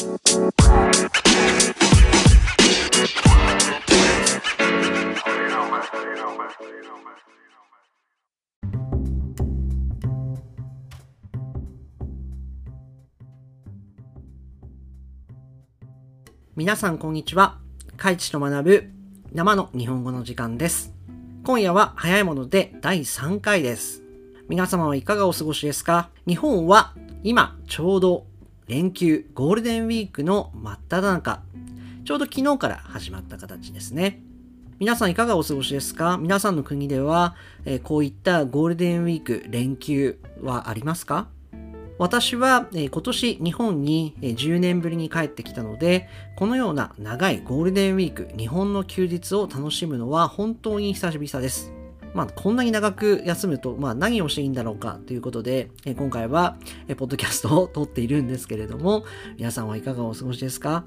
皆さんこんにちは。カイチと学ぶ生の日本語の時間です。今夜は早いもので第3回です。皆様はいかがお過ごしですか？日本は今ちょうど連休ゴールデンウィークの真っ只中。ちょうど昨日から始まった形ですね。皆さんいかがお過ごしですか？皆さんの国では、えーこういったゴールデンウィーク連休はありますか？私は、えー今年日本にえー10年ぶりに帰ってきたので、このような長いゴールデンウィーク、日本の休日を楽しむのは本当に久々です。まあ、こんなに長く休むと、まあ、何をしていいんだろうかということで、え今回は、えポッドキャストを撮っているんですけれども、皆さんはいかがお過ごしですか？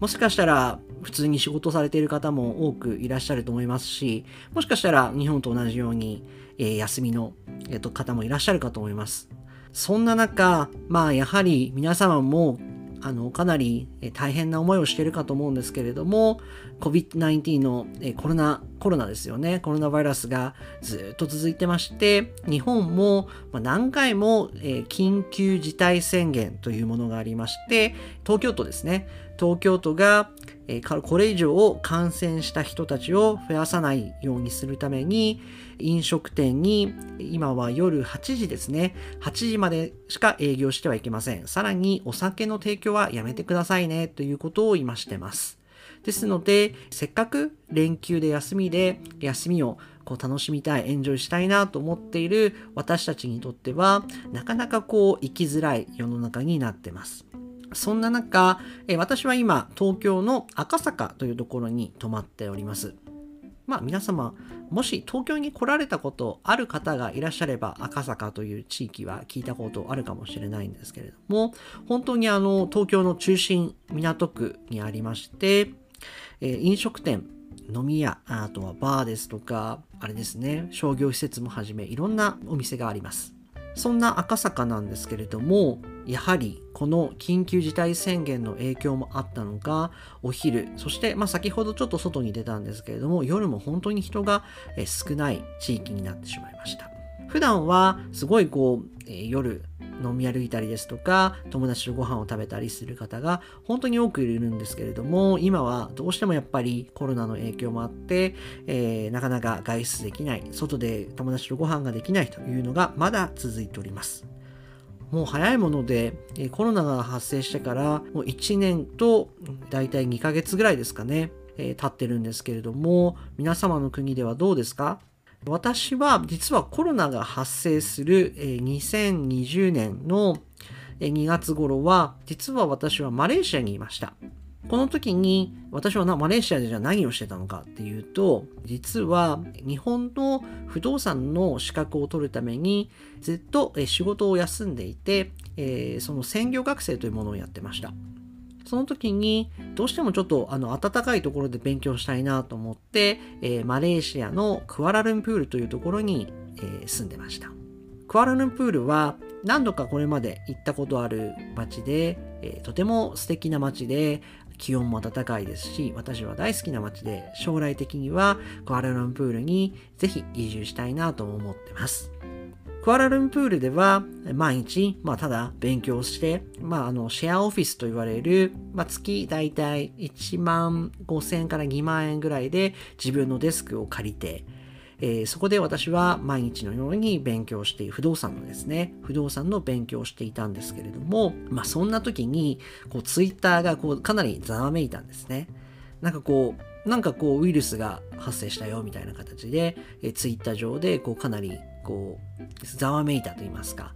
もしかしたら普通に仕事されている方も多くいらっしゃると思いますし、もしかしたら日本と同じように、え休みの、えーと方もいらっしゃるかと思います。そんな中、まあやはり皆様もあのかなり大変な思いをしているかと思うんですけれども、COVID-19 のコロナ、コロナですよね。コロナウイルスがずっと続いてまして、日本も何回も緊急事態宣言というものがありまして、東京都ですね。東京都がこれ以上感染した人たちを増やさないようにするために、飲食店に今は夜8時ですね。8時までしか営業してはいけません。さらにお酒の提供はやめてくださいねということを今してます。ですので、せっかく連休で休みで、休みをこう楽しみたい、エンジョイしたいなと思っている私たちにとっては、なかなかこう生きづらい世の中になってます。そんな中、え私は今、東京の赤坂というところに泊まっております。まあ皆様、もし東京に来られたことある方がいらっしゃれば、赤坂という地域は聞いたことあるかもしれないんですけれども、本当にあの、東京の中心、港区にありまして、え飲食店、飲み屋、あとはバーですとか、あれですね、商業施設もはじめ、いろんなお店があります。そんな赤坂なんですけれども、やはりこの緊急事態宣言の影響もあったのか、お昼、そしてまあ先ほどちょっと外に出たんですけれども、夜も本当に人が少ない地域になってしまいました。普段はすごいこう、えー夜飲み歩いたりですとか、友達とご飯を食べたりする方が本当に多くいるんですけれども、今はどうしてもやっぱりコロナの影響もあって、えーなかなか外出できない、外で友達とご飯ができないというのがまだ続いております。もう早いもので、コロナが発生してからもう1年とだいたい2ヶ月ぐらいですかね、えー経ってるんですけれども、皆様の国ではどうですか？私は実はコロナが発生する2020年の2月頃は、実は私はマレーシアにいました。この時に私はマレーシアでじゃ何をしてたのかっていうと、実は日本の不動産の資格を取るためにずっと仕事を休んでいて、その専業学生というものをやってました。その時にどうしてもちょっとあの暖かいところで勉強したいなと思って、えーマレーシアのクアラルンプールというところに、えー住んでました。クアラルンプールは何度かこれまで行ったことある街で、えーとても素敵な街で気温も暖かいですし私は大好きな街で将来的にはクアラルンプールにぜひ移住したいなと思ってます。クアラルンプールでは毎日、まあ、ただ勉強して、まあ、あのシェアオフィスと言われる、まあ、月だいたい1万5千円から2万円ぐらいで自分のデスクを借りて、えーそこで私は毎日のように勉強して不動産のですね不動産の勉強をしていたんですけれども、まあ、そんな時にこうツイッターがこうかなりざわめいたんですね。なんかこうなんかこうウイルスが発生したよみたいな形で、えーツイッター上でこうかなりこうざわめいたと言いますか、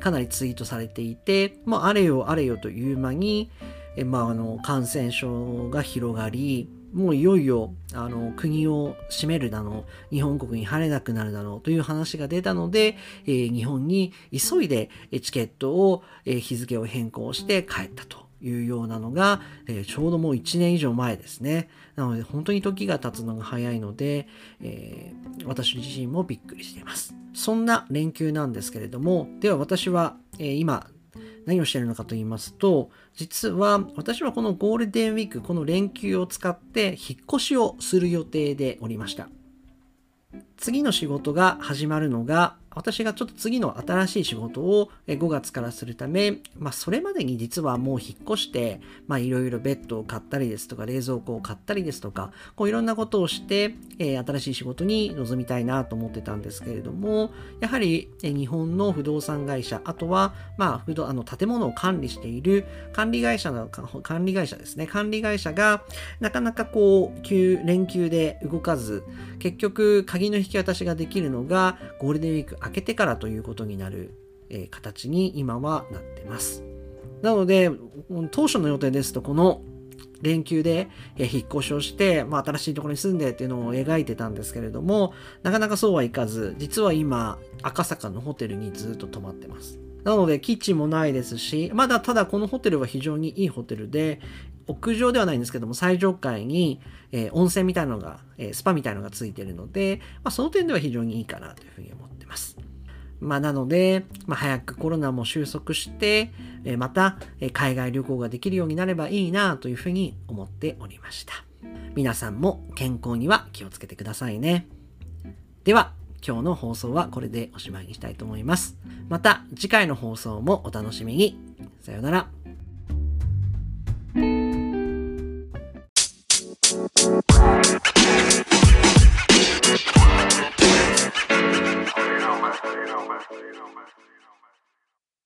かなりツイートされていて、まあ、あれよあれよという間に、まあ、あの感染症が広がりもういよいよあの国を閉めるだの日本国に入れなくなるだろうという話が出たので、えー日本に急いでチケットを、えー日付を変更して帰ったと。いうようなのが、えーちょうどもう1年以上前ですね。なので本当に時が経つのが早いので、えー私自身もびっくりしています。そんな連休なんですけれども、では私は、えー今何をしているのかと言いますと、実は私はこのゴールデンウィーク、この連休を使って引っ越しをする予定でおりました。次の仕事が始まるのが私がちょっと次の新しい仕事を5月からするため、まあ、それまでに実はもう引っ越して、まあ、いろいろベッドを買ったりですとか、冷蔵庫を買ったりですとか、こういろんなことをして、えー、新しい仕事に臨みたいなと思ってたんですけれども、やはり、え、日本の不動産会社、あとは、まあ、不動あの建物を管理している管理会社の、管理会社ですね、管理会社が、なかなかこう、急、連休で動かず、結局、鍵の引き渡しができるのが、ゴールデンウィーク明けてからということになる、え、形に今はなってます。なので、当初の予定ですと、この連休で引っ越しをして、まあ、新しいところに住んでっていうのを描いてたんですけれども、なかなかそうはいかず、実は今、赤坂のホテルにずっと泊まってます。なので、キッチンもないですし、まだただこのホテルは非常にいいホテルで、屋上ではないんですけども、最上階に、え、温泉みたいなのが、え、スパみたいなのがついてるので、まあ、その点では非常にいいかなというふうに思ってます。まあ、なので、まあ、早くコロナも収束して、え、また、え海外旅行ができるようになればいいなというふうに思っておりました。皆さんも健康には気をつけてくださいね。では、今日の放送はこれでおしまいにしたいと思います。また次回の放送もお楽しみに。さようなら。